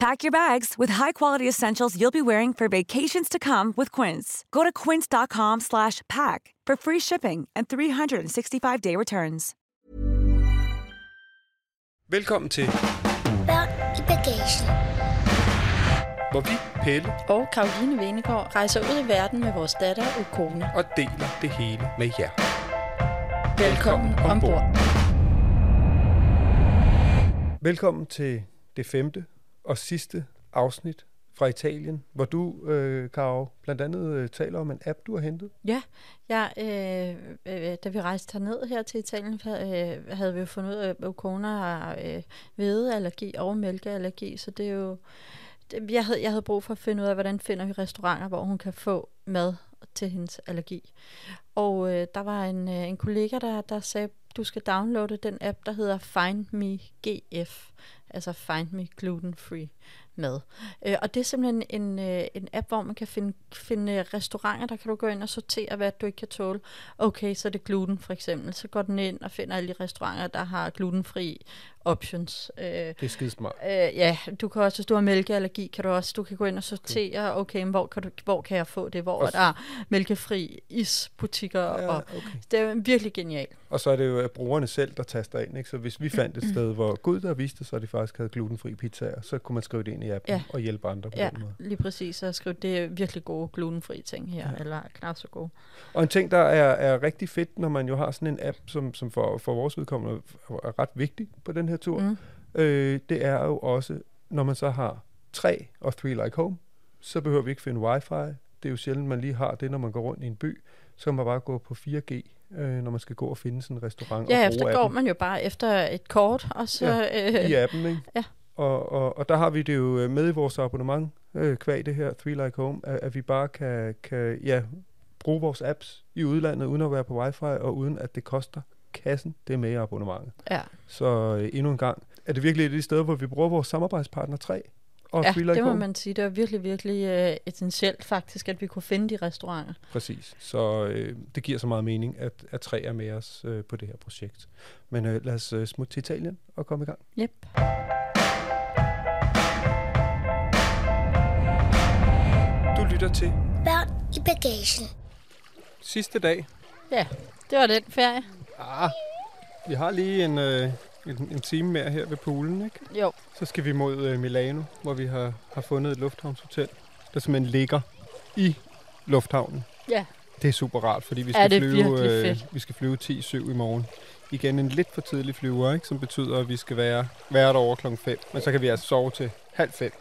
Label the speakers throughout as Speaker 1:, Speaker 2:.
Speaker 1: Pack your bags with high-quality essentials you'll be wearing for vacations to come with Quince. Go to quince.com slash pack for free shipping and 365-day returns.
Speaker 2: Velkommen til,
Speaker 3: Børn i bagagen.
Speaker 2: hvor vi, Pelle,
Speaker 4: og Karoline Venegård rejser ud i verden med vores datter og kone.
Speaker 2: og deler det hele med jer.
Speaker 4: Velkommen ombord.
Speaker 2: Velkommen til det femte og sidste afsnit fra Italien, hvor du, øh, Caro, blandt andet øh, taler om en app, du har hentet.
Speaker 4: Ja, ja øh, øh, da vi rejste herned her til Italien, øh, havde vi jo fundet ud af, at Ukona har øh, hvedeallergi og mælkeallergi, så det er jo... Det, jeg, havde, jeg havde brug for at finde ud af, hvordan finder vi restauranter, hvor hun kan få mad til hendes allergi. Og øh, der var en, øh, en kollega, der, der sagde, du skal downloade den app, der hedder Find Me GF, altså Find Me Gluten Free mad. Øh, og det er simpelthen en, øh, en app, hvor man kan finde, finde øh, restauranter, der kan du gå ind og sortere, hvad du ikke kan tåle. Okay, så er det gluten for eksempel. Så går den ind og finder alle de restauranter, der har glutenfri options. Øh,
Speaker 2: Det er skidesmart.
Speaker 4: Øh, ja, du kan også, hvis du har mælkeallergi, kan du også, du kan gå ind og sortere, okay, men hvor kan, du, hvor kan jeg få det, hvor er
Speaker 2: Også-
Speaker 4: der mælkefri isbutikker,
Speaker 2: Ja,
Speaker 4: og
Speaker 2: okay.
Speaker 4: det er virkelig genialt.
Speaker 2: Og så er det jo brugerne selv, der taster ind. Ikke? Så hvis vi fandt et sted, hvor Gud der viste, så de faktisk havde glutenfri pizzaer, så kunne man skrive det ind i appen
Speaker 4: Ja.
Speaker 2: og hjælpe andre på
Speaker 4: Ja,
Speaker 2: den måde.
Speaker 4: lige præcis, så skriv, det er virkelig gode glutenfri ting her, ja. eller knap så gode.
Speaker 2: Og en ting, der er, er rigtig fedt, når man jo har sådan en app, som, som for, for vores vedkommende er ret vigtig på den her tur,
Speaker 4: Mm.
Speaker 2: øh, det er jo også, når man så har tre og three like home, så behøver vi ikke finde wifi. Det er jo sjældent, man lige har det, når man går rundt i en by. Så kan man bare gå på 4G, øh, når man skal gå og finde sådan en restaurant
Speaker 4: Ja,
Speaker 2: og
Speaker 4: efter går
Speaker 2: appen
Speaker 4: man jo bare efter et kort, og så...
Speaker 2: i
Speaker 4: øh,
Speaker 2: appen. Ikke?
Speaker 4: Ja.
Speaker 2: Og, og, og der har vi det jo øh, med i vores abonnement, øh, kvad det her, Three Like Home, at, at vi bare kan, kan ja, bruge vores apps i udlandet, uden at være på wifi, og uden at det koster kassen, det er med i abonnementet.
Speaker 4: ja,
Speaker 2: Så øh, endnu en gang, er det virkelig et af de steder, hvor vi bruger vores samarbejdspartner 3 og
Speaker 4: ja det må man sige. Det er virkelig, virkelig øh, essentielt faktisk, at vi kunne finde de restauranter.
Speaker 2: Præcis. Så øh, det giver så meget mening, at, at 3 er med os øh, på det her projekt. Men øh, lad os øh, smutte til Italien og komme i gang.
Speaker 4: Yep.
Speaker 2: Du lytter til
Speaker 3: Børn i bagagen.
Speaker 2: sidste dag.
Speaker 4: Ja, det var den ferie.
Speaker 2: Ah, vi har lige en, øh, en, en time mere her ved poolen, ikke?
Speaker 4: Jo,
Speaker 2: Så skal vi mod øh, Milano, hvor vi har, har fundet et lufthavnshotel, der simpelthen ligger i lufthavnen.
Speaker 4: ja.
Speaker 2: Det er super rart, fordi vi skal, flyve, øh, vi skal flyve 10-7 i morgen. Igen en lidt for tidlig flyver, ikke? som betyder, at vi skal være, være derovre klokken 5. Men så kan vi altså sove til halv 5.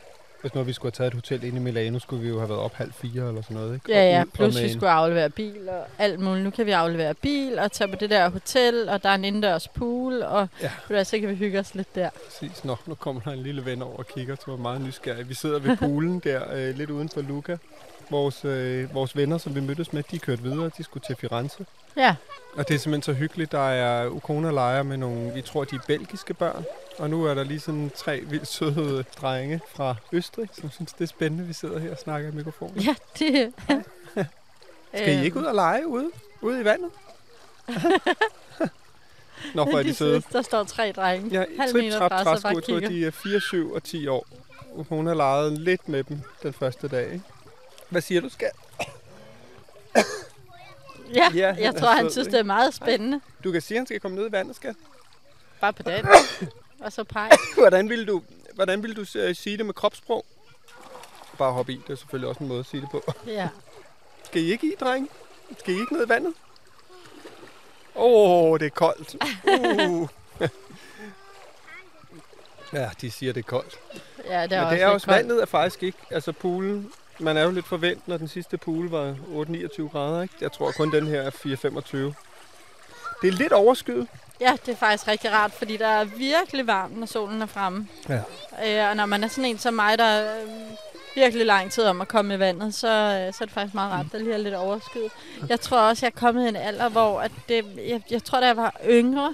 Speaker 2: Hvis nu vi skulle have taget et hotel inde i Milano, skulle vi jo have været op halv 4 eller sådan noget. Ikke?
Speaker 4: Ja, ja, plus vi skulle aflevere bil og alt muligt. Nu kan vi aflevere bil og tage på det der hotel, og der er en indendørs pool, og
Speaker 2: ja.
Speaker 4: så kan vi hygge os lidt der.
Speaker 2: Præcis. Nå, nu kommer der en lille ven over og kigger, så var meget nysgerrig. Vi sidder ved poolen der, øh, lidt uden for Luca. Vores, øh, vores venner, som vi mødtes med, de kørte videre. De skulle til Firenze.
Speaker 4: Ja,
Speaker 2: Og det er simpelthen så hyggeligt. Der er Ukona leger med nogle, vi tror, de er belgiske børn. Og nu er der lige sådan tre vildt søde drenge fra Østrig, som synes, det er spændende, vi sidder her og snakker i mikrofonen.
Speaker 4: ja det...
Speaker 2: Skal I ikke ud og lege ude, ude i vandet? Nå, hvor er de søde.
Speaker 4: Der står tre drenge.
Speaker 2: Ja,
Speaker 4: Halv
Speaker 2: trip, trap, træsko. Jeg tror, de er 4, 7 og 10 år. Hun har leget lidt med dem den første dag. Ikke? Hvad siger du, skal?
Speaker 4: Ja,
Speaker 2: Ja,
Speaker 4: jeg tror, han synes, det er meget spændende.
Speaker 2: Du kan sige, at han skal komme ned i vandet, skal.
Speaker 4: Bare på den. Og så pege.
Speaker 2: Hvordan vil du, hvordan vil du øh, sige det med kropssprog? Bare hoppe i. Det er selvfølgelig også en måde at sige det på.
Speaker 4: Ja.
Speaker 2: Skal I ikke i, drenge? Skal I ikke ned i vandet? Åh, oh, det er koldt. Uh. ja, de siger, det er koldt.
Speaker 4: Ja, det er
Speaker 2: Men
Speaker 4: også
Speaker 2: det er også,
Speaker 4: koldt.
Speaker 2: vandet er faktisk ikke, altså poolen, man er jo lidt forvent, når den sidste pool var 8-29 grader, ikke? Jeg tror kun den her er 4-25. Det er lidt overskyet.
Speaker 4: Ja, det er faktisk rigtig rart, fordi der er virkelig varmt, når solen er fremme.
Speaker 2: Ja.
Speaker 4: Øh, og når man er sådan en som mig, der øh, virkelig lang tid om at komme i vandet, så, øh, så er det faktisk meget rart, der lige er lidt overskyet. Jeg tror også, jeg er kommet i en alder, hvor at det, jeg, jeg tror, da jeg var yngre,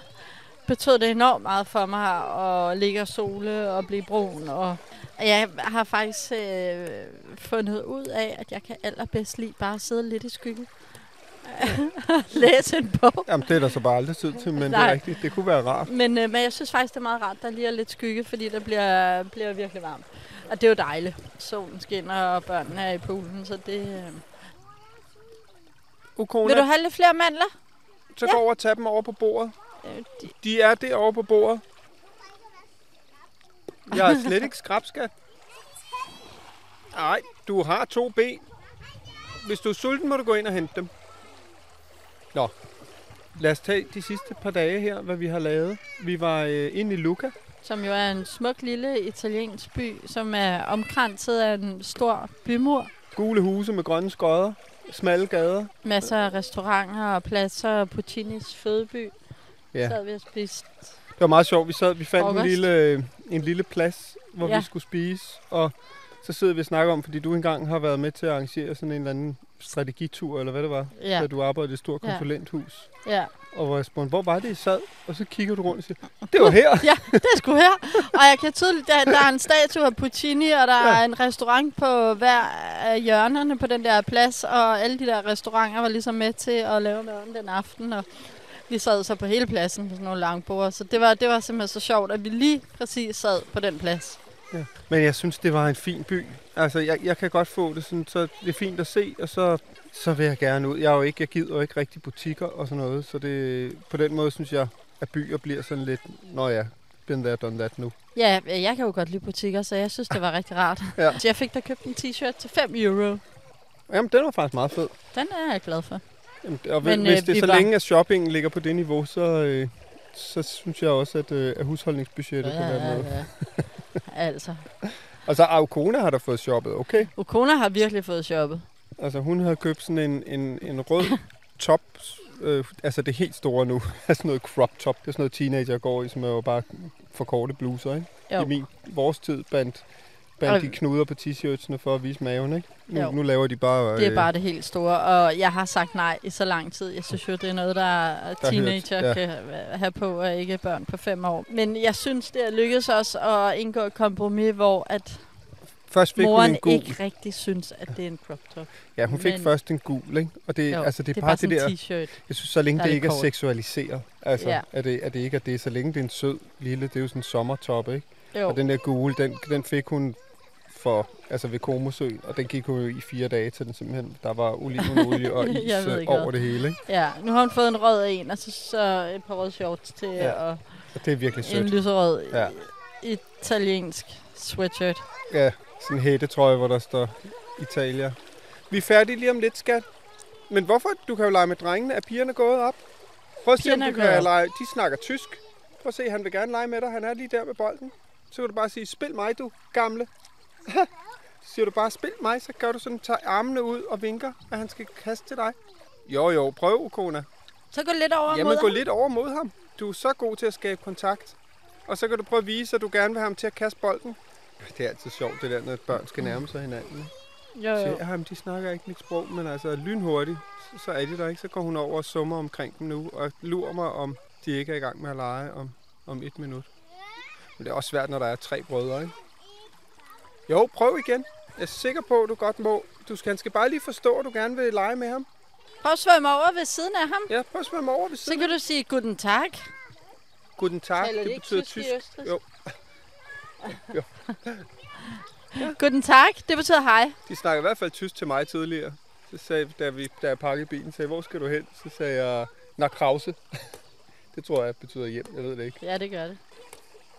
Speaker 4: betød det enormt meget for mig at ligge og sole og blive brun. Og jeg har faktisk øh, fundet ud af, at jeg kan allerbedst lide bare at sidde lidt i skyggen. Læse en bog.
Speaker 2: Jamen, det er der så bare aldrig tid til, men det
Speaker 4: Nej.
Speaker 2: er rigtigt. Det kunne være rart.
Speaker 4: Men, øh, men jeg synes faktisk, det er meget rart, der lige er lidt skygge, fordi der bliver, bliver virkelig varmt. Og det er jo dejligt. Solen skinner, og børnene er i poolen, så det... Øh.
Speaker 2: Ukona,
Speaker 4: Vil du have lidt flere mandler?
Speaker 2: så
Speaker 4: Ja.
Speaker 2: gå over og tage dem over på bordet.
Speaker 4: Øh, de-
Speaker 2: De er derovre på bordet. Jeg er slet ikke skrabskat. Nej, du har to ben. Hvis du er sulten, må du gå ind og hente dem. Nå, lad os tage de sidste par dage her, hvad vi har lavet. Vi var øh, inde i Luca.
Speaker 4: Som jo er en smuk lille italiensk by, som er omkranset af en stor bymur.
Speaker 2: Gule huse med grønne skodder. Smalle gader.
Speaker 4: Masser af restauranter og pladser. Puccinis fødeby.
Speaker 2: Ja.
Speaker 4: Sad vi og spiste.
Speaker 2: Det var meget sjovt. Vi, sad, vi fandt en
Speaker 4: Frokost.
Speaker 2: lille, øh, en lille plads, hvor ja. Vi skulle spise. Og så sidder vi og snakker om, fordi du engang har været med til at arrangere sådan en eller anden strategitur, eller hvad det var,
Speaker 4: Ja,
Speaker 2: da du arbejdede i et stort konsulenthus.
Speaker 4: ja.
Speaker 2: Og hvor jeg spurgte, hvor var det, I sad? Og så kigger du rundt og siger, det var her.
Speaker 4: ja, det er sgu her. Og jeg kan tydeligt, der, der er en statue af Puccini, og der
Speaker 2: Ja.
Speaker 4: er en restaurant på hver af hjørnerne på den der plads, og alle de der restauranter var ligesom med til at lave maden den aften, og vi sad så på hele pladsen på sådan nogle langbord, så det var, det var simpelthen så sjovt, at vi lige præcis sad på den plads.
Speaker 2: Men jeg synes, det var en fin by. Altså, jeg, jeg kan godt få det sådan, så det er fint at se, og så, så vil jeg gerne ud. Jeg, er jo ikke, jeg gider jo ikke rigtig butikker og sådan noget, så det, på den måde synes jeg, at byer bliver sådan lidt, nå ja, been there, done that nu.
Speaker 4: Ja, jeg kan jo godt lide butikker, så jeg synes, det var rigtig rart.
Speaker 2: Ja.
Speaker 4: Så jeg fik da købt en t-shirt til 5 euro.
Speaker 2: Jamen, den var faktisk meget fed.
Speaker 4: Den er jeg glad for.
Speaker 2: Jamen, og
Speaker 4: Men,
Speaker 2: Men, hvis
Speaker 4: øh,
Speaker 2: det så
Speaker 4: var-
Speaker 2: længe, at shoppingen ligger på det niveau, så, øh, så synes jeg også, at, øh, at husholdningsbudgettet kan være med.
Speaker 4: ja. altså,
Speaker 2: Og så Aukona har der fået shoppet, okay?
Speaker 4: Ukona har virkelig fået shoppet.
Speaker 2: Altså hun havde købt sådan en, en, en rød top, øh, altså det helt store nu, altså noget crop top, det er sådan noget teenager går i, som er jo bare for korte bluser, ikke?
Speaker 4: Jo.
Speaker 2: I min, vores tid bandt, bandt de knuder på t-shirtsene for at vise maven, ikke? Nu,
Speaker 4: Jo.
Speaker 2: nu laver de bare...
Speaker 4: Det er bare det helt store, og jeg har sagt nej i så lang tid. Jeg synes jo, det er noget, der
Speaker 2: Der er
Speaker 4: teenager
Speaker 2: hørt,
Speaker 4: ja. kan have på, og ikke børn på fem år. Men jeg synes, det er lykkedes os at indgå et kompromis, hvor at
Speaker 2: Først fik hun
Speaker 4: moren
Speaker 2: en gul.
Speaker 4: ikke rigtig synes, at det er en crop top.
Speaker 2: Ja, hun fik
Speaker 4: men-
Speaker 2: først en gul, ikke? Og det,
Speaker 4: Jo,
Speaker 2: altså, det er
Speaker 4: det er
Speaker 2: bare
Speaker 4: bare
Speaker 2: det der...
Speaker 4: t-shirt.
Speaker 2: Jeg synes, så længe
Speaker 4: er
Speaker 2: det
Speaker 4: lidt
Speaker 2: ikke er
Speaker 4: kort.
Speaker 2: seksualiseret, altså,
Speaker 4: Ja.
Speaker 2: ja. at, det, at det ikke er det, så længe det er en sød lille, det er jo sådan en sommertop, ikke?
Speaker 4: Jo,
Speaker 2: Og den der gule, den, den fik hun for, altså ved Komosø, og den gik hun jo i fire dage til den simpelthen. Der var olivenolie og is øh, over
Speaker 4: hvad.
Speaker 2: det hele, ikke?
Speaker 4: ja. Nu har hun fået en rød en, og så, så et par røde shorts til,
Speaker 2: Ja,
Speaker 4: og
Speaker 2: det er virkelig
Speaker 4: en
Speaker 2: sødt.
Speaker 4: lyserød
Speaker 2: Ja.
Speaker 4: italiensk sweatshirt.
Speaker 2: Ja, sådan en hættetrøje, hvor der står Italia. Vi er færdige lige om lidt, skat. Men hvorfor? Du kan jo lege med drengene. Er pigerne gået op? Prøv at se, om du kan lege. De snakker tysk. Prøv at se, han vil gerne lege med dig. Han er lige der med bolden. Så kan du bare sige, spil mig, du gamle. så siger du bare, spil mig, så gør du sådan, tager armene ud og vinker, at han skal kaste til dig. Jo, jo, prøv, kona.
Speaker 4: Så gå lidt over
Speaker 2: Jamen,
Speaker 4: mod
Speaker 2: gå
Speaker 4: ham.
Speaker 2: lidt over mod ham. Du er så god til at skabe kontakt. Og så kan du prøve at vise, at du gerne vil have ham til at kaste bolden. Det er altid sjovt, det der, når børn skal nærme sig hinanden.
Speaker 4: Jo,
Speaker 2: Så,
Speaker 4: jo.
Speaker 2: ja, men de snakker ikke mit sprog, men altså lynhurtigt, så, så er de der ikke. Så går hun over og summer omkring dem nu, og lurer mig, om de ikke er i gang med at lege om, om et minut. Men det er også svært, når der er tre brødre, ikke? Jo, prøv igen. Jeg er sikker på, at du godt må. Du skal, han skal bare lige forstå, at du gerne vil lege med ham.
Speaker 4: Prøv at svømme over ved siden af ham.
Speaker 2: Ja, prøv at svømme over ved
Speaker 4: Så
Speaker 2: siden.
Speaker 4: kan du sige guten tag.
Speaker 2: Guten Tag,
Speaker 4: Taler de
Speaker 2: det
Speaker 4: ikke
Speaker 2: betyder
Speaker 4: tysk
Speaker 2: tysk.
Speaker 4: Østrig?
Speaker 2: Jo,
Speaker 4: Guten tag, det betyder hej.
Speaker 2: de snakker i hvert fald tysk til mig tidligere. Så sagde, da, vi, da jeg pakkede bilen, sagde hvor skal du hen? Så sagde jeg, nach Krause. det tror jeg betyder hjem, jeg ved det ikke.
Speaker 4: Ja, det gør det.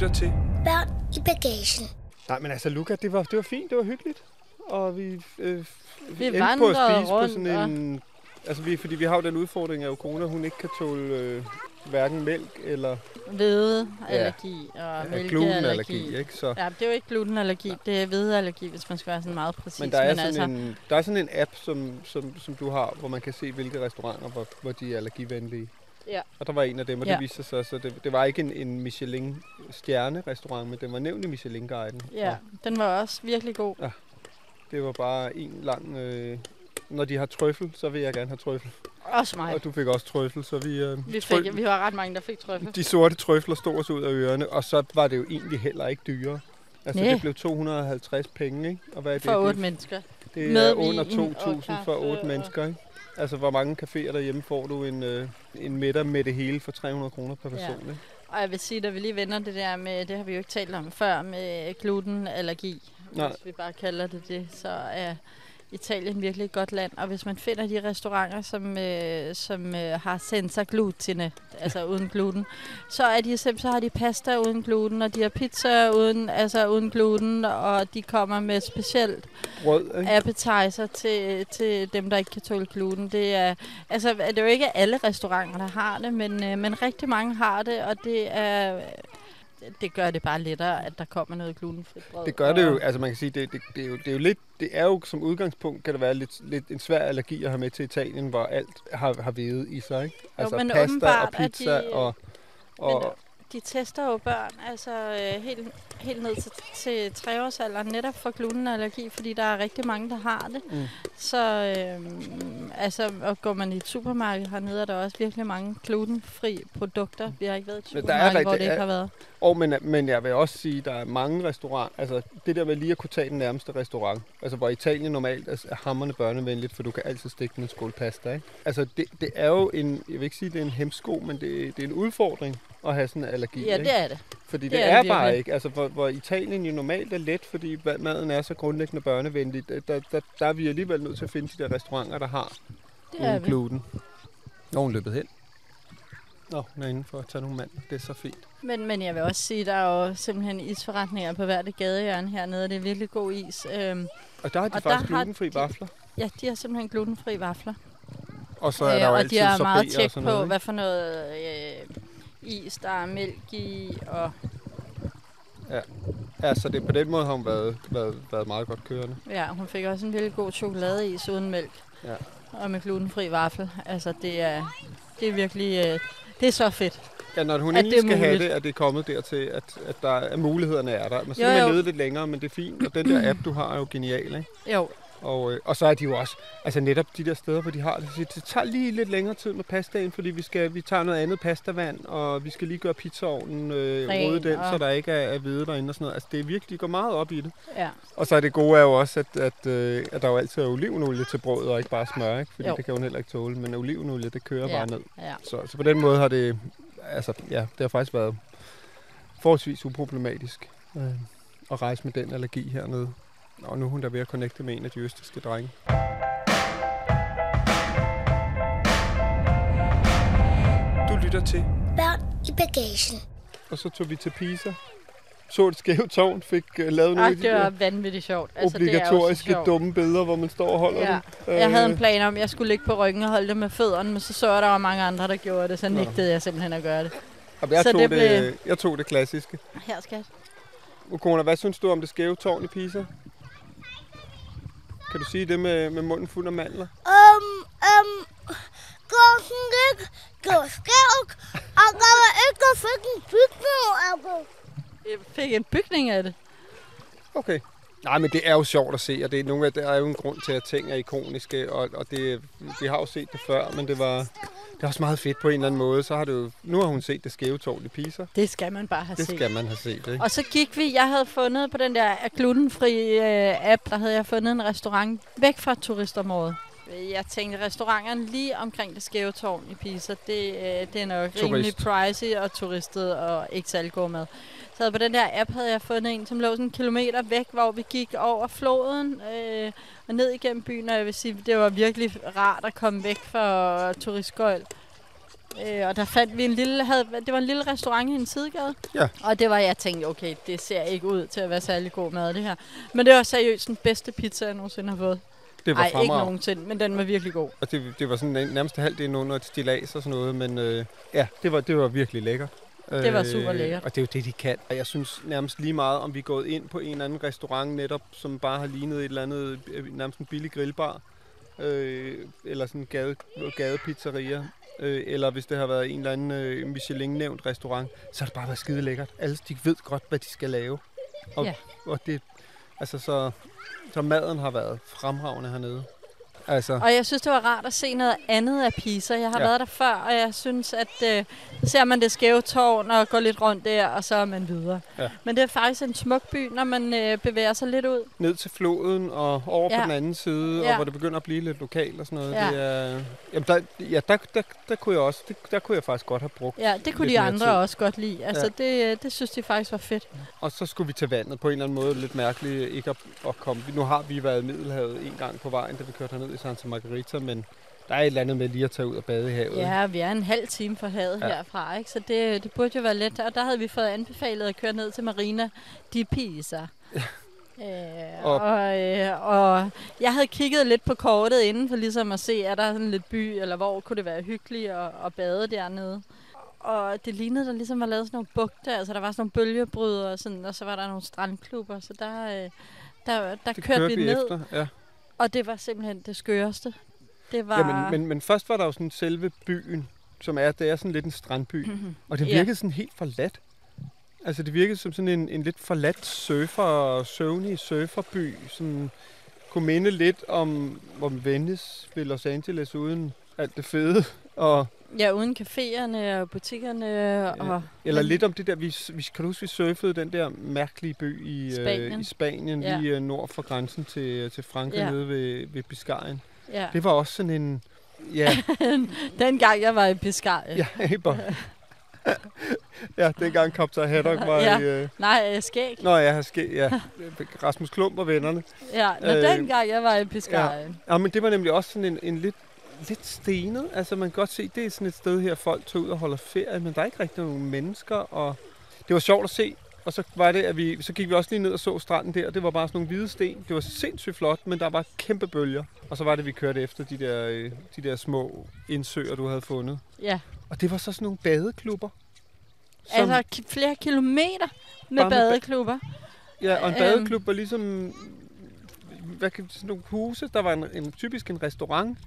Speaker 2: Lytter til.
Speaker 3: Børn i bagagen.
Speaker 2: Nej, men altså, Luca, det var, det var fint, det var hyggeligt. Og vi, øh,
Speaker 4: Vi
Speaker 2: endte på at spise
Speaker 4: rundt,
Speaker 2: på sådan en... Altså, vi, fordi vi har jo den udfordring, at kone, hun ikke kan tåle øh, hverken mælk eller
Speaker 4: Hvedeallergi og
Speaker 2: ja,
Speaker 4: mælkeallergi.
Speaker 2: glutenallergi, ikke? Så,
Speaker 4: Ja, det er jo ikke glutenallergi, det er hvedeallergi, hvis man skal være sådan meget præcis.
Speaker 2: men der er, sådan
Speaker 4: altså,
Speaker 2: en, der er sådan en app, som, som, som du har, hvor man kan se, hvilke restauranter, hvor, hvor de er allergivenlige.
Speaker 4: Ja.
Speaker 2: Og der var en af dem, og
Speaker 4: Ja.
Speaker 2: det viste sig så, det, det var ikke en, en Michelin-stjerne-restaurant, men den var nævnt i Michelin-guiden.
Speaker 4: Ja,
Speaker 2: Og
Speaker 4: den var også virkelig god.
Speaker 2: det var bare en lang... Øh, når de har trøffel, så vil jeg gerne have trøffel.
Speaker 4: Også mig.
Speaker 2: Og du fik også trøffel, så vi... Øh,
Speaker 4: Vi, fik, vi var ret mange, der fik trøffel.
Speaker 2: De sorte trøfler stod os ud af ørerne, og så var det jo egentlig heller ikke dyrere. Altså,
Speaker 4: Næ.
Speaker 2: det blev 250 penge, ikke? Og hvad er det?
Speaker 4: For otte mennesker.
Speaker 2: det
Speaker 4: med
Speaker 2: er under
Speaker 4: vin og
Speaker 2: 2.000 for otte
Speaker 4: og-
Speaker 2: mennesker, ikke? Altså, hvor mange caféer derhjemme får du en, øh, en middag med det hele for 300 kroner per person,
Speaker 4: Ja.
Speaker 2: ikke?
Speaker 4: Og jeg vil sige, at vi lige vender det der med, det har vi jo ikke talt om før, med glutenallergi.
Speaker 2: Nej.
Speaker 4: Hvis vi bare kalder det det, så er Italien virkelig et godt land. Og hvis man finder de restauranter, som, øh, som øh, har senza glutine, altså uden gluten, så, er de, så har de pasta uden gluten, og de har pizza uden, altså uden gluten, og de kommer med specielt
Speaker 2: Brød, ikke?
Speaker 4: appetizer til, til dem, der ikke kan tåle gluten. Det er, altså, det er jo ikke alle restauranter, der har det, men, øh, men rigtig mange har det, og det er det gør det bare lettere, at der kommer noget glutenfrit brød.
Speaker 2: Det gør det jo, altså man kan sige, det, det, det, er jo, det er jo lidt, det er jo som udgangspunkt, kan det være lidt, lidt en svær allergi at have med til Italien, hvor alt har, har hvede i sig, ikke? Altså
Speaker 4: men
Speaker 2: pasta og pizza
Speaker 4: de-
Speaker 2: og, og,
Speaker 4: De tester jo børn altså øh, helt, helt ned til, til treårsalderen netop for glutenallergi, fordi der er rigtig mange, der har det.
Speaker 2: Mm.
Speaker 4: Så øh, altså, og går man i et supermarked hernede, er der også virkelig mange glutenfri produkter. Vi har ikke været i et
Speaker 2: Men der er
Speaker 4: supermarked, hvor
Speaker 2: rigtig-
Speaker 4: det ikke har været.
Speaker 2: Og men, men jeg vil også sige, at der er mange restauranter, altså det der med lige at kunne tage den nærmeste restaurant, altså hvor Italien normalt er er hammerende børnevenligt, for du kan altid stikke med en skål pasta, ikke? Altså det, det er jo en, jeg vil ikke sige, det er en hemsko, men det, det er en udfordring at have sådan en allergi,
Speaker 4: Ja,
Speaker 2: ikke?
Speaker 4: det er det.
Speaker 2: Fordi det,
Speaker 4: det er
Speaker 2: er,
Speaker 4: det
Speaker 2: bare
Speaker 4: virkelig.
Speaker 2: ikke, altså hvor, hvor Italien jo normalt er let, fordi ma- maden er så grundlæggende børnevenlig, der, der, der, der er vi alligevel nødt til at finde de der restauranter, der har
Speaker 4: Det er
Speaker 2: uden gluten. Nogen løbet hen. Nå, hun er inde for at tage nogle mand. Det er så fint.
Speaker 4: Men, men jeg vil også sige, at der er jo simpelthen isforretninger på hvert gadehjørne hernede. Det er virkelig god is. Øhm,
Speaker 2: Og der har de
Speaker 4: Og der
Speaker 2: faktisk
Speaker 4: har
Speaker 2: glutenfri
Speaker 4: de-
Speaker 2: vafler.
Speaker 4: ja, de har simpelthen glutenfri vafler.
Speaker 2: Og så er der jo
Speaker 4: Øh, og
Speaker 2: altid
Speaker 4: de er meget tjek
Speaker 2: og
Speaker 4: på,
Speaker 2: noget.
Speaker 4: hvad for noget øh, is, der er mælk i. Og
Speaker 2: Ja, så det, på den måde har hun været, været, været meget godt kørende.
Speaker 4: ja, hun fik også en virkelig god chokoladeis uden mælk.
Speaker 2: Ja.
Speaker 4: Og med glutenfri vaffel. Altså, det er, det er virkelig... Øh, det er så fedt.
Speaker 2: Ja, når hun endelig
Speaker 4: er
Speaker 2: skal have det, at det er kommet dertil, at, at, der, at mulighederne er der. Men så
Speaker 4: Jo,
Speaker 2: man
Speaker 4: jo.
Speaker 2: lede lidt længere, men det er fint. Og den der app, du har, er jo genial, ikke?
Speaker 4: Jo,
Speaker 2: Og, øh, og så er de jo også, altså netop de der steder, hvor de har det, det tager lige lidt længere tid med pastaen, fordi vi, skal, vi tager noget andet pastavand, og vi skal lige gøre pizzaovnen, øh, rode den,
Speaker 4: og-
Speaker 2: så der ikke er, er hvide derinde og sådan noget. Altså det er virkelig, de går meget op i det.
Speaker 4: ja.
Speaker 2: Og så er det gode er jo også, at, at, øh, at der jo altid er olivenolie til brødet, og ikke bare smør, ikke? Fordi
Speaker 4: Jo.
Speaker 2: det kan hun heller ikke tåle, men olivenolie, det kører
Speaker 4: Ja.
Speaker 2: bare ned.
Speaker 4: ja.
Speaker 2: Så, så på den måde har det, altså ja, det har faktisk været forholdsvis uproblematisk øh, at rejse med den allergi hernede. Og nu er hun der ved at connecte med en af de østiske drenge. Du lytter til,
Speaker 3: Børn i bagagen.
Speaker 2: og så tog vi til Pisa. Så et skævt tårn, fik uh, lavet nogle
Speaker 4: Ej,
Speaker 2: af de
Speaker 4: det var vanvittigt sjovt. Altså,
Speaker 2: obligatoriske
Speaker 4: det er
Speaker 2: dumme billeder, hvor man står og holder
Speaker 4: Ja.
Speaker 2: den.
Speaker 4: Jeg havde en
Speaker 2: Øh,
Speaker 4: plan om, at jeg skulle ligge på ryggen og holde det med fødderne, men så så jeg, at der var mange andre, der gjorde det, så
Speaker 2: Nå.
Speaker 4: nægtede jeg simpelthen at gøre det.
Speaker 2: jeg,
Speaker 4: så
Speaker 2: tog
Speaker 4: det
Speaker 2: det,
Speaker 4: blev-
Speaker 2: jeg tog det klassiske.
Speaker 4: Her, skat.
Speaker 2: Ukona, hvad synes du om det skæve tårn i Pisa? Kan du sige det med, med munden fuld af mandler?
Speaker 3: Um, um, gå sådan lidt, gå skævt, og gør man ikke og fik en bygning af det.
Speaker 4: Jeg fik en bygning af det.
Speaker 2: Okay. Nej, men det er jo sjovt at se, og det er, nogle af, der er jo en grund til, at ting er ikoniske, og, og det, vi har jo set det før, men det var, det er også meget fedt på en eller anden måde. Så har det jo, nu har hun set det skæve tårn i Pisa.
Speaker 4: Det skal man bare have
Speaker 2: Det
Speaker 4: set.
Speaker 2: skal man have set, ikke?
Speaker 4: Og så gik vi, jeg havde fundet på den der glutenfri øh, app, der havde jeg fundet en restaurant væk fra turistområdet. Jeg tænkte, restauranterne lige omkring det skæve tårn i Pisa, det, øh, det er nok
Speaker 2: Turist.
Speaker 4: rimelig pricey og turistet og ikke særlig god mad. Så på den der app havde jeg fundet en, som lå sådan en kilometer væk, hvor vi gik over floden øh, og ned igennem byen, og jeg vil sige, det var virkelig rart at komme væk fra turistgøjl. Øh, og der fandt vi en lille, havde, det var en lille restaurant i en sidegade.
Speaker 2: Ja.
Speaker 4: Og det var, jeg tænkte, okay, det ser ikke ud til at være særlig god mad, det her. Men det var seriøst den bedste pizza, jeg nogensinde har fået.
Speaker 2: Det var
Speaker 4: ikke
Speaker 2: fremragende.
Speaker 4: nogensinde, men den var virkelig god.
Speaker 2: Og det, det var sådan nærmest halvdelen under et stilas og sådan noget, men øh, ja, det var, det var virkelig lækkert.
Speaker 4: Det var super lækkert.
Speaker 2: Og det er jo det, de kan. Og jeg synes nærmest lige meget, om vi er gået ind på en eller anden restaurant netop, som bare har lignet et eller andet, øh, nærmest en billig grillbar, øh, eller sådan en gade, gadepizzeria, øh, eller hvis det har været en eller anden øh, Michelin-nævnt restaurant, så har det bare været skide lækkert. Alle de ved godt, hvad de skal lave. Og,
Speaker 4: Ja.
Speaker 2: og det, altså så, så maden har været fremragende hernede. Altså,
Speaker 4: Og jeg synes, det var rart at se noget andet af Pisa. Jeg har
Speaker 2: Ja.
Speaker 4: været der før, og jeg synes, at øh, så ser man det skæve tårn og går lidt rundt der, og så er man videre.
Speaker 2: Ja.
Speaker 4: Men det er faktisk en smuk by, når man øh, bevæger sig lidt ud.
Speaker 2: ned til floden og over ja. På den anden side, ja. og hvor det begynder at blive lidt lokalt og sådan noget.
Speaker 4: Ja.
Speaker 2: Det er, jamen der, ja, der, der, der, kunne jeg også, det, der kunne jeg faktisk godt have brugt.
Speaker 4: Ja, det kunne de andre
Speaker 2: tid.
Speaker 4: også godt lide. Altså,
Speaker 2: Ja.
Speaker 4: det, øh, det synes de faktisk var fedt.
Speaker 2: Og så skulle vi til vandet på en eller anden måde. Lidt mærkeligt ikke at, at komme. Nu har vi været i Middelhavet en gang på vejen, da vi kørte herned i Santa Margarita, men der er et eller andet med lige at tage ud og bade i havet.
Speaker 4: Ja, vi er en halv time fra havet
Speaker 2: Ja.
Speaker 4: ja. herfra, ikke? så det, det burde jo være let. Og der havde vi fået anbefalet at køre ned til Marina di Pisa. Øh,
Speaker 2: Og-
Speaker 4: og, øh, og jeg havde kigget lidt på kortet inden for ligesom at se, er der sådan lidt by, eller hvor kunne det være hyggeligt at, at bade dernede. Og det lignede, der ligesom var lavet sådan nogle bugter, altså der var sådan nogle bølgebryder, og, sådan, og så var der nogle strandklubber, så der, øh, der, der
Speaker 2: det
Speaker 4: kørte vi ned,
Speaker 2: efter. Ja.
Speaker 4: Og det var simpelthen det skøreste. Det var...
Speaker 2: Ja, men, men, men først var der jo sådan selve byen, som er, det er sådan lidt en strandby. Og det
Speaker 4: Ja.
Speaker 2: virkede sådan helt forladt. Altså det virkede som sådan en, en lidt forladt surfer, søvnig surferby, som kunne minde lidt om, om Venice ved Los Angeles uden alt det fede. Og,
Speaker 4: Ja, uden caféerne og butikkerne og...
Speaker 2: eller lidt om det der, vi, vi kan du huske, vi surfede den der mærkelige by i øh,
Speaker 4: Spanien.
Speaker 2: i Spanien,
Speaker 4: Ja.
Speaker 2: lige øh, nord for grænsen til, til Frankrig,
Speaker 4: Ja.
Speaker 2: nede ved, ved Biscayen.
Speaker 4: Ja.
Speaker 2: Det var også sådan en, ja,
Speaker 4: Den gang jeg var i Biscay.
Speaker 2: ja, Eber. ja, dengang Kaptajn Haddock var
Speaker 4: Ja.
Speaker 2: i... Øh,
Speaker 4: Nej, øh, skæg.
Speaker 2: Nå ja, her ske, ja. Rasmus Klump og vennerne.
Speaker 4: Ja, men
Speaker 2: Øh,
Speaker 4: øh, den gang jeg var i Biscay.
Speaker 2: ja.
Speaker 4: Ja.
Speaker 2: Ja, men det var nemlig også sådan en, en lidt, lidt stenet. Altså man kan godt se, det er sådan et sted her, folk tager ud og holder ferie, men der er ikke rigtig nogen mennesker. Og det var sjovt at se. Og så var det, at vi, så gik vi også lige ned og så stranden der. Det var bare sådan nogle hvide sten. Det var sindssygt flot, men der var kæmpe bølger. Og så var det, vi kørte efter de der, øh, de der små indsøer, du havde fundet.
Speaker 4: ja.
Speaker 2: Og det var så sådan nogle badeklubber.
Speaker 4: Altså ki- flere kilometer med
Speaker 2: Bare med
Speaker 4: badeklubber.
Speaker 2: Ja, og en
Speaker 4: Øhm.
Speaker 2: badeklub var ligesom hvad kan, sådan nogle huse. Der var en, en, typisk en restaurant,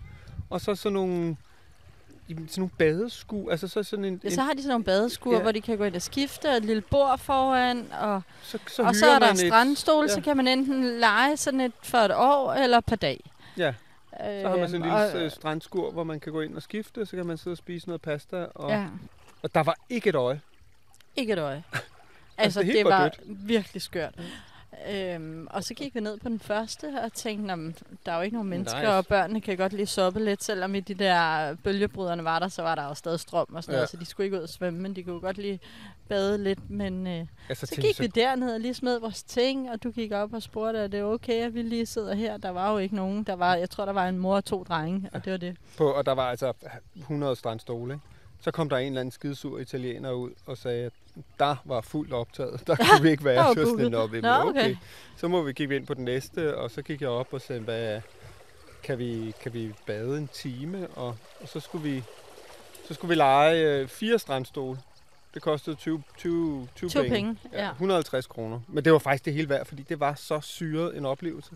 Speaker 2: og så sådan nogle, sådan nogle badesku. Altså så sådan en,
Speaker 4: Ja, så har de sådan nogle badeskuer,
Speaker 2: Ja.
Speaker 4: hvor de kan gå ind og skifte, og et lille bord foran, og,
Speaker 2: så, så
Speaker 4: og så er der en
Speaker 2: et-
Speaker 4: strandstol,
Speaker 2: ja.
Speaker 4: så kan man enten lege sådan et for et år eller et par dage.
Speaker 2: Ja, så har man sådan en
Speaker 4: Øhm,
Speaker 2: lille øh, strandskur, hvor man kan gå ind og skifte, så kan man sidde og spise noget pasta. Og,
Speaker 4: ja,
Speaker 2: og der var ikke et øje.
Speaker 4: ikke et øje.
Speaker 2: Altså,
Speaker 4: Altså,
Speaker 2: det
Speaker 4: det
Speaker 2: var
Speaker 4: var
Speaker 2: dødt.
Speaker 4: virkelig skørt. Øhm, og så gik vi ned på den første og tænkte, "Nå, men der er jo ikke nogen mennesker,
Speaker 2: Nice.
Speaker 4: og børnene kan godt lige soppe lidt, selvom i de der bølgebryderne var der, så var der jo stadig strøm og sådan
Speaker 2: Ja.
Speaker 4: noget, så de skulle ikke ud og svømme, men de kunne godt lige bade lidt. Men øh, så
Speaker 2: tænkte
Speaker 4: gik vi derned og lige smed vores ting, og du gik op og spurgte, er det okay, at vi lige sidder her? Der var jo ikke nogen. Der var, jeg tror, der var en mor og to drenge, og det var det.
Speaker 2: på, og der var altså 100 strandstole, ikke? Så kom der en eller anden skidesur italiener ud og sagde, at der var fuldt optaget. Der kunne vi ikke være. Så sådan. "Nå,
Speaker 4: Nå, okay.
Speaker 2: Så må vi kigge ind på den næste, og så gik jeg op og sagde, hvad, kan, vi, kan vi bade en time? Og, og så, skulle vi, så skulle vi lege øh, fire strandstole. Det kostede 20, 20, 20,
Speaker 4: 20 penge, ja.
Speaker 2: 150 kroner. Men det var faktisk det hele værd, fordi det var så syret en oplevelse.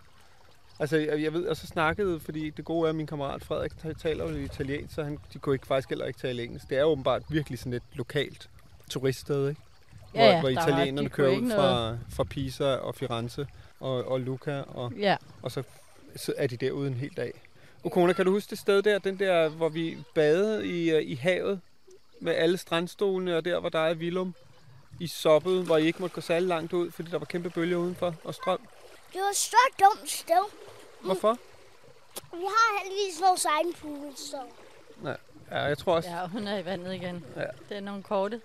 Speaker 2: Altså, jeg, jeg ved, og så snakkede, fordi det gode er, at min kammerat Frederik ta- taler jo italiensk, så han, de kunne ikke faktisk heller ikke tale engelsk. Det er åbenbart virkelig sådan lidt lokalt. turiststed, ikke?
Speaker 4: Ja,
Speaker 2: hvor,
Speaker 4: ja,
Speaker 2: hvor italienerne kører ud
Speaker 4: noget-
Speaker 2: fra, fra Pisa og Firenze og, og Lucca, og,
Speaker 4: Ja.
Speaker 2: og så, så er de derude en hel dag. Okona, kan du huske det sted der, den der, hvor vi badede i, øh, i havet med alle strandstolene, og der, hvor der er Vilum i soppet, hvor I ikke måtte gå særlig langt ud, fordi der var kæmpe bølger udenfor og strøm.
Speaker 3: Det var så dumt sted.
Speaker 2: Hvorfor?
Speaker 3: Vi har heldigvis vores egen pool, så...
Speaker 2: Nej, ja, jeg tror også,
Speaker 4: ja, hun er i vandet igen.
Speaker 2: Ja.
Speaker 4: Det er nogle korte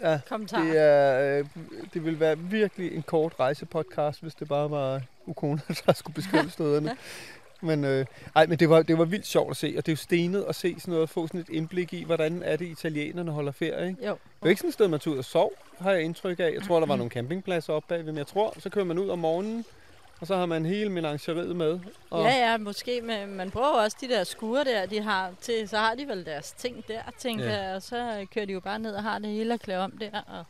Speaker 2: ja,
Speaker 4: kommentarer.
Speaker 2: det, er, øh, det ville være virkelig en kort rejsepodcast, hvis det bare var Ukona, der skulle beskrive stederne. Men, øh, ej, men det, var, det var vildt sjovt at se, og det er jo stenet at se sådan noget, at få sådan et indblik i, hvordan er det italienerne holder ferie. Ikke?
Speaker 4: Jo.
Speaker 2: Det er jo ikke sådan et sted, man tager ud og sov, har jeg indtryk af. Jeg tror, der var nogle campingpladser oppe bagved, men jeg tror, så kører man ud om morgenen, og så har man hele menageriet med. Og,
Speaker 4: Ja, ja, måske. Men man jo også de der skure der, de har til, så har de vel deres ting der, tænker
Speaker 2: Ja.
Speaker 4: jeg. Og så kører de jo bare ned og har det hele at klæde om der. Og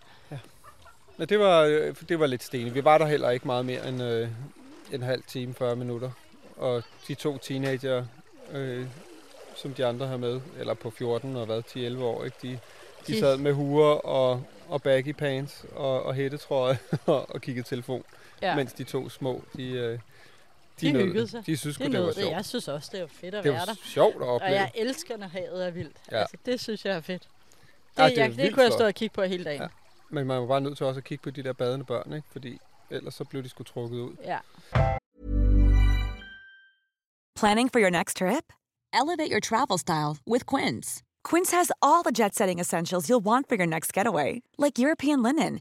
Speaker 2: Men det var, øh, det var lidt stenet. Vi var der heller ikke meget mere end øh, en halv time, 40 minutter. Og de to teenager, øh, som de andre har med, eller på 14 og hvad, 10-11 år, ikke? De, de
Speaker 4: De-
Speaker 2: sad med huer og, og baggy pants og, og hættetrøje og, og kiggede telefon,
Speaker 4: ja,
Speaker 2: mens de to små, de, øh,
Speaker 4: De
Speaker 2: nød
Speaker 4: hyggede sig.
Speaker 2: De synes
Speaker 4: det
Speaker 2: det, det var
Speaker 4: det.
Speaker 2: sjovt.
Speaker 4: Jeg synes også, det er fedt at
Speaker 2: Det
Speaker 4: være
Speaker 2: var
Speaker 4: der.
Speaker 2: sjovt at
Speaker 4: Og
Speaker 2: opleve.
Speaker 4: jeg elsker, når havet er vildt.
Speaker 2: Ja.
Speaker 4: Altså, det synes jeg er fedt. Det,
Speaker 2: Ja, det er
Speaker 4: jeg, det
Speaker 2: vildt
Speaker 4: kunne jeg stå og kigge på hele dagen.
Speaker 2: Ja. Men man var bare nødt til også at kigge på de der badende børn, ikke? Fordi ellers så blev de sgu trukket ud.
Speaker 4: Ja.
Speaker 1: Planning for your next trip?
Speaker 5: Elevate your travel style with Quince.
Speaker 1: Quince has all the jet setting essentials you'll want for your next getaway, like European linen,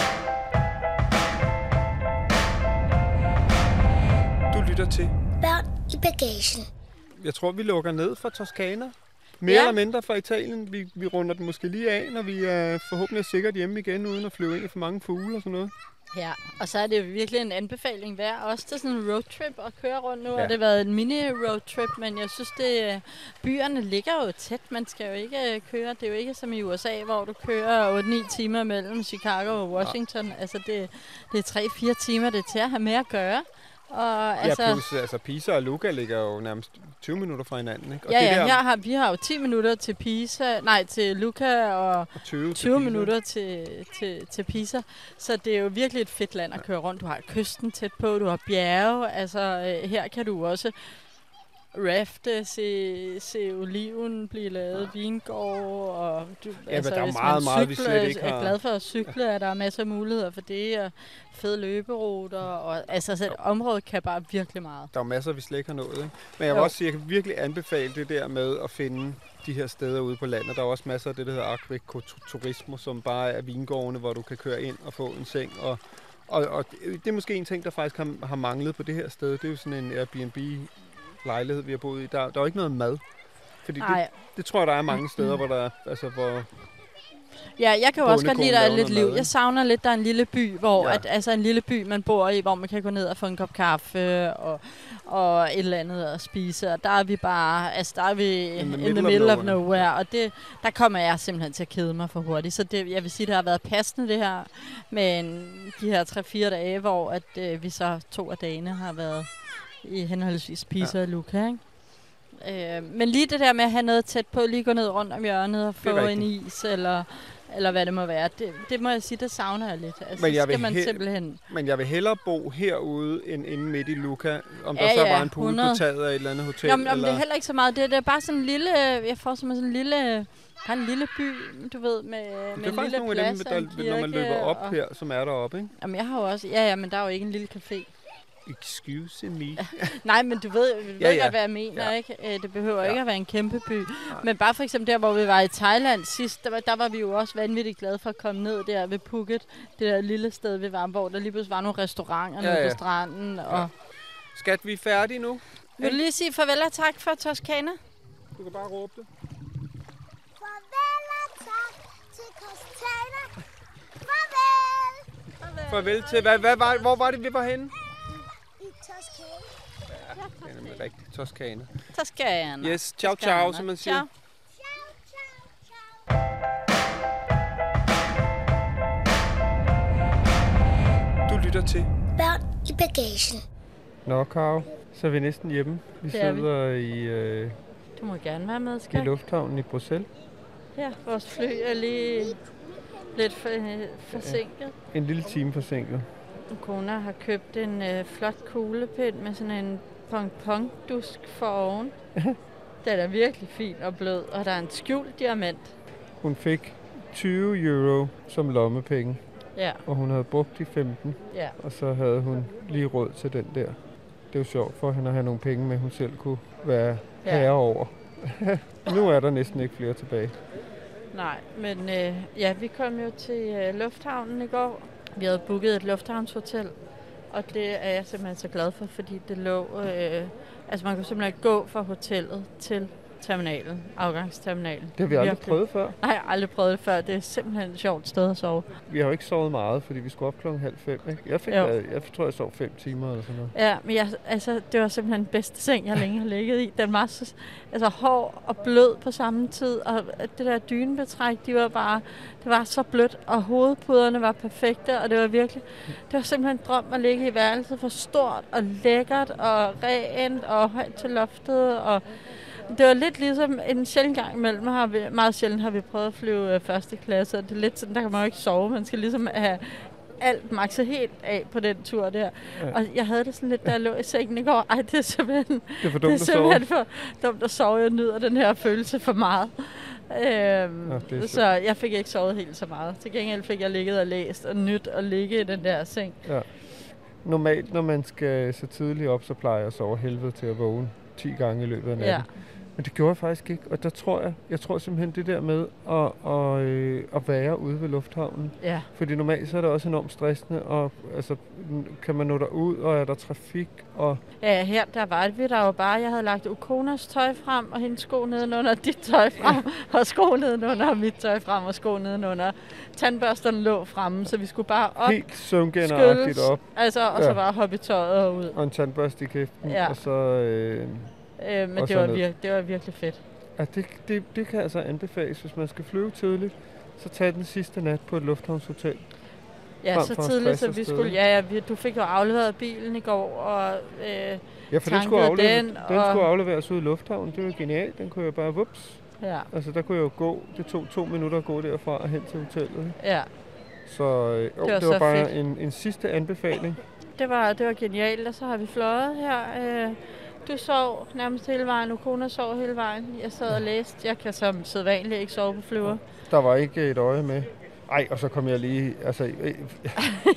Speaker 2: Lytter til
Speaker 3: Børn i bagagen.
Speaker 2: Jeg tror, vi lukker ned fra Toskana. Mere
Speaker 4: Ja.
Speaker 2: ja. eller mindre fra Italien. Vi, vi runder den måske lige af, når vi er forhåbentlig er sikkert hjemme igen, uden at flyve ind i for mange fugle og sådan noget.
Speaker 4: Ja, og så er det virkelig en anbefaling værd også til sådan en roadtrip at køre rundt. Nu ja.
Speaker 2: Ja.
Speaker 4: har det været en mini-roadtrip, men jeg synes, det byerne ligger jo tæt. Man skal jo ikke øh, køre. Det er jo ikke som i USA, hvor du kører 8-9 timer mellem Chicago og Washington. Altså, det, det er 3-4 timer, det er til at have med at gøre. Og altså,
Speaker 2: Ja, plus altså Pisa og Luca ligger jo nærmest 20 minutter fra hinanden. Ikke? Og
Speaker 4: ja,
Speaker 2: det
Speaker 4: ja,
Speaker 2: der
Speaker 4: her har, vi har jo 10 minutter til Pisa, nej, til Luca og
Speaker 2: og 20, til
Speaker 4: 20
Speaker 2: Pisa.
Speaker 4: minutter til, til, til Pisa. Så det er jo virkelig et fedt land at køre rundt. Du har kysten tæt på, du har bjerge. Altså, øh, her kan du også rafte, se, se oliven blive lavet, vingård, og du, altså,
Speaker 2: men der er
Speaker 4: hvis
Speaker 2: meget,
Speaker 4: man
Speaker 2: meget, vi
Speaker 4: cykler,
Speaker 2: slet ikke
Speaker 4: er
Speaker 2: har.
Speaker 4: glad for at cykle, er der masser af muligheder for det, og fede løberuter, og altså, så området kan bare virkelig meget.
Speaker 2: Der er masser, vi slet ikke har nået. Ikke? Men jeg vil
Speaker 4: Jo.
Speaker 2: også sige, at jeg kan virkelig anbefale det der med at finde de her steder ude på landet. Der er også masser af det, der hedder agrikoturismo, som bare er vingårdene, hvor du kan køre ind og få en seng. Og, og, og det er måske en ting, der faktisk har, har manglet på det her sted. Det er jo sådan en Airbnb-lejlighed, vi har boet i. Der, der er jo ikke noget mad. Fordi det, det tror jeg, der er mange steder, hvor der altså, hvor,
Speaker 4: Ja, jeg kan jo også godt lide, der er lidt liv.
Speaker 2: mad,
Speaker 4: Jeg savner lidt, der er en lille by, hvor
Speaker 2: Ja.
Speaker 4: at, altså en lille by, man bor i, hvor man kan gå ned og få en kop kaffe og, og et eller andet at spise. Og der er vi bare, altså der er vi in the middle, middle of,
Speaker 2: of
Speaker 4: nowhere.
Speaker 2: nowhere.
Speaker 4: Og det, der kommer jeg simpelthen til at kede mig for hurtigt. Så det, jeg vil sige, det har været passende det her med en, de her 3-4 dage, hvor at, øh, vi så to af dagene har været i henholdsvis Pisa ja. og Luca, ikke? Øh, men lige det der med at have noget tæt på, lige gå ned rundt om hjørnet og
Speaker 2: Det
Speaker 4: få en is, eller, eller hvad det må være, det, det må jeg sige, det savner jeg lidt. Altså,
Speaker 2: Men jeg
Speaker 4: skal man
Speaker 2: he-
Speaker 4: simpelthen...
Speaker 2: Men jeg vil hellere bo herude, end inde midt i Luca. Om der
Speaker 4: Ja,
Speaker 2: så
Speaker 4: ja,
Speaker 2: var en pool
Speaker 4: 100.
Speaker 2: på taget af et eller andet hotel.
Speaker 4: Jo, men, om
Speaker 2: eller...
Speaker 4: det er heller ikke så meget, det, det er bare sådan en lille, jeg får som sådan en lille, bare en lille by, du ved, med,
Speaker 2: det
Speaker 4: med
Speaker 2: er
Speaker 4: en lille
Speaker 2: nogle af dem,
Speaker 4: plads
Speaker 2: der,
Speaker 4: en
Speaker 2: når man
Speaker 4: kirke,
Speaker 2: løber op
Speaker 4: og,
Speaker 2: her, som er deroppe, ikke?
Speaker 4: Jamen, jeg har jo også, ja, ja, men der er jo ikke en lille café.
Speaker 2: Excuse me.
Speaker 4: Nej, men du ved, du ved
Speaker 2: Ja, ja.
Speaker 4: godt, hvad jeg mener,
Speaker 2: Ja.
Speaker 4: ikke? Øh, Det behøver
Speaker 2: Ja.
Speaker 4: ikke at være en kæmpe by. Men bare for eksempel der, hvor vi var i Thailand sidst, der var, der var vi jo også vanvittigt glade for at komme ned der ved Phuket. Det der lille sted, vi var, hvor der lige pludselig var nogle restauranter
Speaker 2: Ja,
Speaker 4: nede
Speaker 2: ja.
Speaker 4: på stranden. Og...
Speaker 2: Skat, vi er færdige nu.
Speaker 4: Vil du lige sige farvel og tak for Toskana?
Speaker 2: Du kan bare råbe det.
Speaker 3: Farvel og tak til Costana. Farvel!
Speaker 2: Farvel til, hvad, hvad var, hvor var det, vi var henne? Ja, det er rigtig Toskana.
Speaker 4: Toskana.
Speaker 2: Yes, ciao ciao, som man siger.
Speaker 4: Ciao.
Speaker 2: Du lytter til.
Speaker 3: Børn i bagagen.
Speaker 2: Nå, Karo, så er vi næsten hjemme. Vi
Speaker 4: Det er vi.
Speaker 2: sidder i, øh,
Speaker 4: Du må gerne være med,
Speaker 2: i
Speaker 4: skat.
Speaker 2: lufthavnen i Bruxelles.
Speaker 4: Ja, vores fly er lige lidt for, forsinket.
Speaker 2: En lille time forsinket.
Speaker 4: Kona har købt en øh, flot kuglepind med sådan en pong-pong-dusk for oven. Den er virkelig fin og blød, og der er en skjult diamant.
Speaker 2: Hun fik 20 euro som lommepenge,
Speaker 4: Ja,
Speaker 2: og hun havde brugt de 15,
Speaker 4: ja.
Speaker 2: og så havde hun lige råd til den der. Det er jo sjovt for hende at have nogle penge med, hun selv kunne være
Speaker 4: Ja.
Speaker 2: herre over. nu er der næsten ikke flere tilbage.
Speaker 4: Nej, men øh, ja, vi kom jo til øh, lufthavnen i går. Vi havde booket et lufthavnshotel, og det er jeg simpelthen så glad for, fordi det lå... Øh, altså man kunne simpelthen gå fra hotellet til terminalen, afgangsterminalen.
Speaker 2: Det har vi aldrig
Speaker 4: Virkelig.
Speaker 2: prøvet før.
Speaker 4: Nej, jeg har aldrig prøvet det før. Det er simpelthen et sjovt sted at sove.
Speaker 2: Vi har jo ikke sovet meget, fordi vi skulle op klokken halv fem. Ikke? Jeg, fik, jeg, jeg tror, jeg sov fem timer eller sådan noget.
Speaker 4: Ja, men jeg, altså, det var simpelthen den bedste seng, jeg længe har ligget i. Den var så altså, hård og blød på samme tid, og det der dynebetræk, de var bare, det var så blødt, og hovedpuderne var perfekte, og det var virkelig, det var simpelthen en drøm at ligge i værelset for stort og lækkert og rent og højt til loftet, og det var lidt ligesom en sjældent gang imellem, har vi, meget sjældent har vi prøvet at flyve øh, første klasse, og det er lidt sådan, der kan man jo ikke sove, man skal ligesom have alt makset helt af på den tur der.
Speaker 2: Ja.
Speaker 4: Ja. Og jeg havde det sådan lidt, da jeg lå i sengen i går, ej, det er simpelthen,
Speaker 2: Det er for
Speaker 4: det er
Speaker 2: dumt at sove.
Speaker 4: simpelthen for dumt at sove. Jeg nyder den her følelse for meget. Øhm,
Speaker 2: Ja, det er
Speaker 4: så jeg fik ikke sovet helt så meget. Til gengæld fik jeg ligget og læst og nyt at ligge i den der seng.
Speaker 2: Normalt, når man skal så tidligt op, så plejer jeg at sove helvede til at vågne 10 gange i løbet af natten.
Speaker 4: Ja.
Speaker 2: Men det gjorde jeg faktisk ikke, og der tror jeg, jeg tror simpelthen det der med at, at, øh, at være ude ved lufthavnen,
Speaker 4: Ja.
Speaker 2: fordi normalt så er det også enormt stressende, og altså, kan man nå derud, og er der trafik, og
Speaker 4: Ja, her der var vi der jo bare. Jeg havde lagt Ukonas tøj frem, og hendes sko nedenunder dit tøj frem, og sko nedenunder mit tøj frem, og sko nedenunder. Tandbørsterne lå fremme, så vi skulle bare op,
Speaker 2: helt søvngænderagtigt op,
Speaker 4: altså, og
Speaker 2: Ja.
Speaker 4: så bare hoppe i tøjet og ud.
Speaker 2: og en tandbørste i kæften,
Speaker 4: Ja.
Speaker 2: og så... Øh,
Speaker 4: Øh, men det
Speaker 2: så
Speaker 4: var, vir- det var virkelig fedt.
Speaker 2: ja, det, det, det kan altså anbefales, hvis man skal flyve tidligt, så tag den sidste nat på et lufthavnshotel.
Speaker 4: Ja, så tidligt, så vi skulle... Ja, ja, vi, du fik jo afleveret bilen i går, og... Øh,
Speaker 2: Ja, for den skulle, aflevere,
Speaker 4: den,
Speaker 2: den,
Speaker 4: og-
Speaker 2: skulle afleveres ud i lufthavnen. Det var genialt. Den kunne jeg bare, vups.
Speaker 4: ja,
Speaker 2: Altså, der kunne jeg jo gå. Det tog to minutter at gå derfra og hen til hotellet.
Speaker 4: Ja.
Speaker 2: Så øh, det
Speaker 4: var
Speaker 2: var, det
Speaker 4: så
Speaker 2: var bare
Speaker 4: fedt.
Speaker 2: en, en sidste anbefaling.
Speaker 4: Det var, det var genialt, og så har vi fløjet her. Øh, du sov nærmest hele vejen, Ukona sov hele vejen. Jeg sad og læste. Jeg kan som sædvanligt ikke sove på flyver.
Speaker 2: Der var ikke et øje med. Ej, og så kom jeg lige... Altså, øh,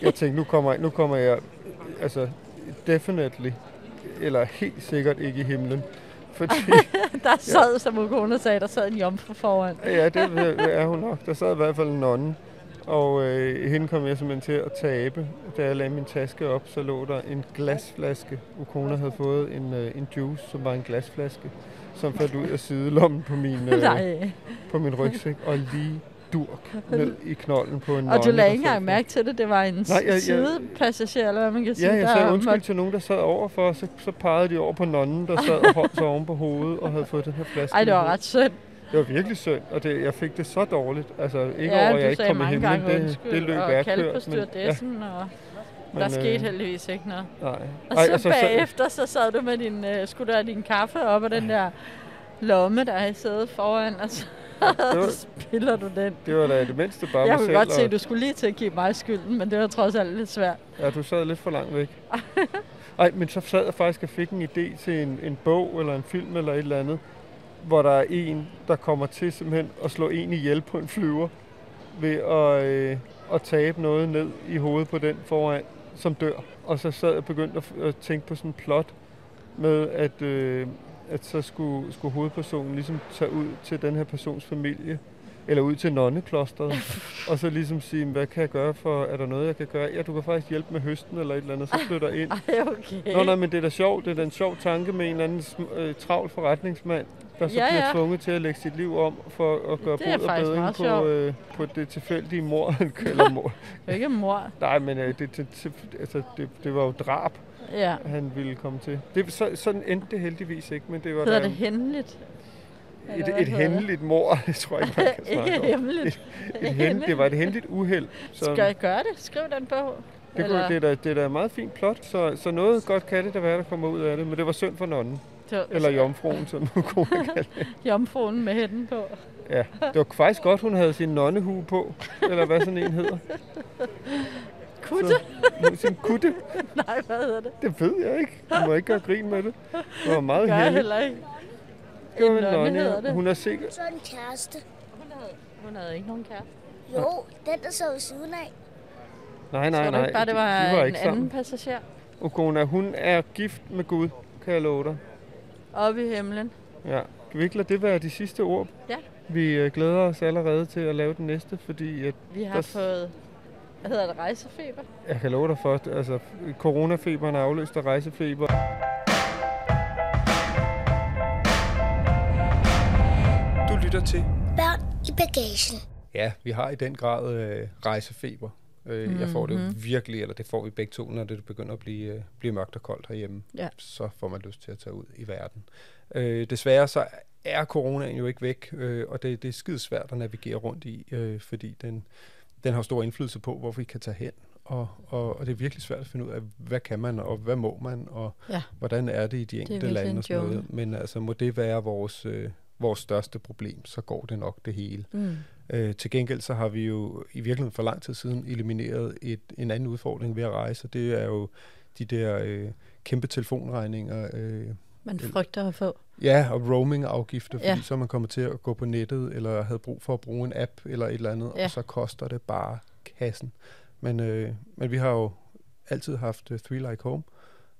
Speaker 2: jeg tænkte, nu kommer, nu kommer jeg... Altså, definitely, eller helt sikkert ikke i himlen. Fordi,
Speaker 4: Der sad, som Ukona sagde, der sad en jomfru foran.
Speaker 2: ja, det er hun nok. Der sad i hvert fald en nonne. Og øh, hende kom jeg simpelthen til at tabe. Da jeg lagde min taske op, så lå der en glasflaske. Ukona havde fået en, øh, en juice, som var en glasflaske, som faldt ud af sidelommen på min, øh, på min rygsæk, og lige durk ned i knolden på en
Speaker 4: Og du
Speaker 2: nonne,
Speaker 4: lagde
Speaker 2: der
Speaker 4: ikke engang mærke til det. Det var en
Speaker 2: Nej, jeg- jeg-
Speaker 4: sidepassager, eller hvad man kan sige.
Speaker 2: Ja, jeg sagde undskyld til nogen, der sad overfor, og så, så pegede de over på nonnen, der sad og holdt sig oven på hovedet og havde fået den her flaske.
Speaker 4: Ej, det var ret synd.
Speaker 2: Det var virkelig synd, og det, jeg fik det så dårligt. Altså, ikke
Speaker 4: ja,
Speaker 2: over, jeg ikke kom i himlen. Det, det løb
Speaker 4: og
Speaker 2: jeg
Speaker 4: kaldte på.
Speaker 2: Men, ja,
Speaker 4: og
Speaker 2: men,
Speaker 4: der
Speaker 2: øh,
Speaker 4: skete heldigvis ikke noget.
Speaker 2: Nej.
Speaker 4: Og
Speaker 2: Ej,
Speaker 4: så,
Speaker 2: og så,
Speaker 4: bagefter, så sad du med din, øh, skulle have din kaffe op af den der lomme, der er i sædet foran, og så,
Speaker 2: det, var,
Speaker 4: spiller du den.
Speaker 2: det var da det mindste bare
Speaker 4: Jeg kunne
Speaker 2: selv.
Speaker 4: godt se,
Speaker 2: og-
Speaker 4: at du skulle lige til at give mig skylden, men det var trods alt lidt svært.
Speaker 2: Ja, du sad lidt for langt væk. Ej, men så sad jeg faktisk og fik en idé til en, en bog eller en film eller et eller andet, hvor der er en, der kommer til simpelthen at slå en ihjel på en flyver ved at, øh, at tabe noget ned i hovedet på den foran, som dør. Og så sad jeg begyndt begyndte at, at tænke på sådan en plot med, at, øh, at så skulle, skulle hovedpersonen ligesom tage ud til den her persons familie, eller ud til nonneklosteret, og så ligesom sige, hvad kan jeg gøre for, er der noget, jeg kan gøre? Ja, du kan faktisk hjælpe med høsten eller et eller andet, så flytter ind.
Speaker 4: Ej, okay.
Speaker 2: Nå, nej, men det er da sjovt. Det er da en sjov tanke med en eller anden øh, travl forretningsmand, der så
Speaker 4: Ja,
Speaker 2: bliver
Speaker 4: ja.
Speaker 2: tvunget til at lægge sit liv om for at gøre bod og bedring på, øh, på det tilfældige mor. eller mor.
Speaker 4: Det er ikke mor.
Speaker 2: Nej, men øh, det, det, altså, det, det var jo drab.
Speaker 4: Ja.
Speaker 2: han ville komme til. Det, så, sådan endte det heldigvis ikke, men det var
Speaker 4: Hedder det hændeligt?
Speaker 2: Et, et
Speaker 4: det?
Speaker 2: hændeligt mor, det tror jeg ikke, man kan snakke
Speaker 4: Ikke hemmeligt.
Speaker 2: Et hen, det var et hændeligt uheld. Så
Speaker 4: Skal gør det? Skriv den på.
Speaker 2: det, kunne, det, er da, det er da et meget fint plot, så, så noget godt kan det da være, der kommer ud af det. Men det var synd for nonnen,
Speaker 4: det
Speaker 2: eller jomfruen, som nu kunne kalde det.
Speaker 4: Jomfruen med hætten på.
Speaker 2: Ja, det var faktisk godt, hun havde sin nonnehue på, eller hvad sådan en hedder.
Speaker 4: Kutte?
Speaker 2: Så, sin kutte,
Speaker 4: Nej, hvad hedder det?
Speaker 2: det ved jeg ikke. Du må ikke gøre grin med det. Det var meget
Speaker 4: Gør jeg
Speaker 2: heldigt.
Speaker 4: heller ikke. En
Speaker 2: en
Speaker 4: nonne
Speaker 2: nonne,
Speaker 4: hedder det.
Speaker 2: Hun er sikker.
Speaker 3: Så en kæreste.
Speaker 4: Hun havde, hun havde ikke nogen kæreste.
Speaker 3: Jo, den der så ved siden af.
Speaker 2: Nej, nej, nej.
Speaker 4: ikke bare, det
Speaker 2: de-
Speaker 4: var,
Speaker 2: de var
Speaker 4: en
Speaker 2: ikke
Speaker 4: anden passager?
Speaker 2: Okona, hun er gift med Gud, kan jeg love dig.
Speaker 4: Oppe i himlen.
Speaker 2: Ja. Kan vi ikke lade det være de sidste ord?
Speaker 4: Ja.
Speaker 2: Vi øh, glæder os allerede til at lave den næste, fordi at
Speaker 4: Vi har
Speaker 2: Der-
Speaker 4: fået, hvad hedder det, rejsefeber?
Speaker 2: jeg kan love dig for, at altså, coronafeberen er afløst af rejsefeber. Lytter til
Speaker 3: Børn i bagagen.
Speaker 2: Ja, vi har i den grad øh, rejsefeber. Øh, mm-hmm. Jeg får det
Speaker 4: Mhm.
Speaker 2: jo virkelig, eller det får vi begge to, når det begynder at blive, øh, blive mørkt og koldt herhjemme.
Speaker 4: Ja.
Speaker 2: Så får man lyst til at tage ud i verden. Øh, desværre så er coronaen jo ikke væk, øh, og det, det er svært at navigere rundt i, øh, fordi den, den har stor indflydelse på, hvor vi kan tage hen. Og, og, og det er virkelig svært at finde ud af, hvad kan man, og hvad må man, og
Speaker 4: Ja.
Speaker 2: hvordan er det i de enkelte lande og sådan noget. Men altså, må det være vores, øh, vores største problem, så går det nok det hele.
Speaker 4: Mm.
Speaker 2: Øh, til gengæld så har vi jo i virkeligheden for lang tid siden elimineret et, en anden udfordring ved at rejse, det er jo de der øh, kæmpe telefonregninger. Øh,
Speaker 4: Man frygter at få.
Speaker 2: ja, og roaming-afgifter, fordi
Speaker 4: Ja.
Speaker 2: så er man kommet til at gå på nettet, eller havde brug for at bruge en app eller et eller andet,
Speaker 4: Ja.
Speaker 2: og så koster det bare kassen. Men, øh, men vi har jo altid haft uh, Three Like Home,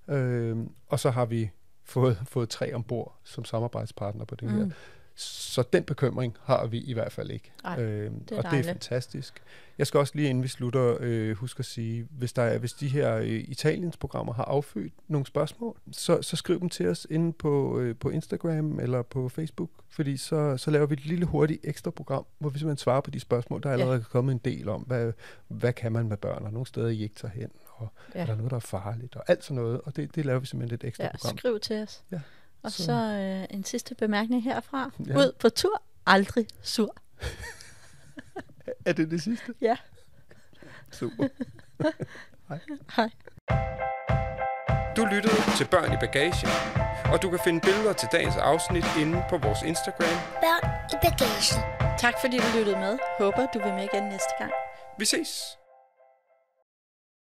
Speaker 2: øh, og så har vi fået, fået tre ombord som samarbejdspartner på det mm. her. Så den bekymring har vi i hvert fald ikke.
Speaker 4: Ej,
Speaker 2: øhm,
Speaker 4: det er
Speaker 2: og det er
Speaker 4: dejligt.
Speaker 2: fantastisk. Jeg skal også lige inden vi slutter øh, huske at sige, hvis, der er, hvis de her øh, Italiens programmer har affødt nogle spørgsmål, så, så skriv dem til os inde på, øh, på Instagram eller på Facebook, fordi så, så laver vi et lille hurtigt ekstra program, hvor vi simpelthen svarer på de spørgsmål, der er
Speaker 4: Ja.
Speaker 2: allerede er kommet en del om, hvad, hvad kan man med børn, og nogle steder I ikke tager hen, og
Speaker 4: Ja.
Speaker 2: er der noget, der er farligt, og alt sådan noget, og det, det laver vi simpelthen et ekstra
Speaker 4: Ja,
Speaker 2: program.
Speaker 4: skriv til os.
Speaker 2: Ja,
Speaker 4: Og
Speaker 2: så-
Speaker 4: så, øh, en sidste bemærkning herfra. Ja. Ud på tur, aldrig sur.
Speaker 2: Er det det sidste?
Speaker 4: Ja.
Speaker 2: Super.
Speaker 4: Hej.
Speaker 2: Du lyttede til Børn i Bagagen, og du kan finde billeder til dagens afsnit inde på vores Instagram.
Speaker 3: Børn i bagagen.
Speaker 4: Tak fordi du lyttede med. Håber du vil med igen næste gang.
Speaker 2: Vi ses!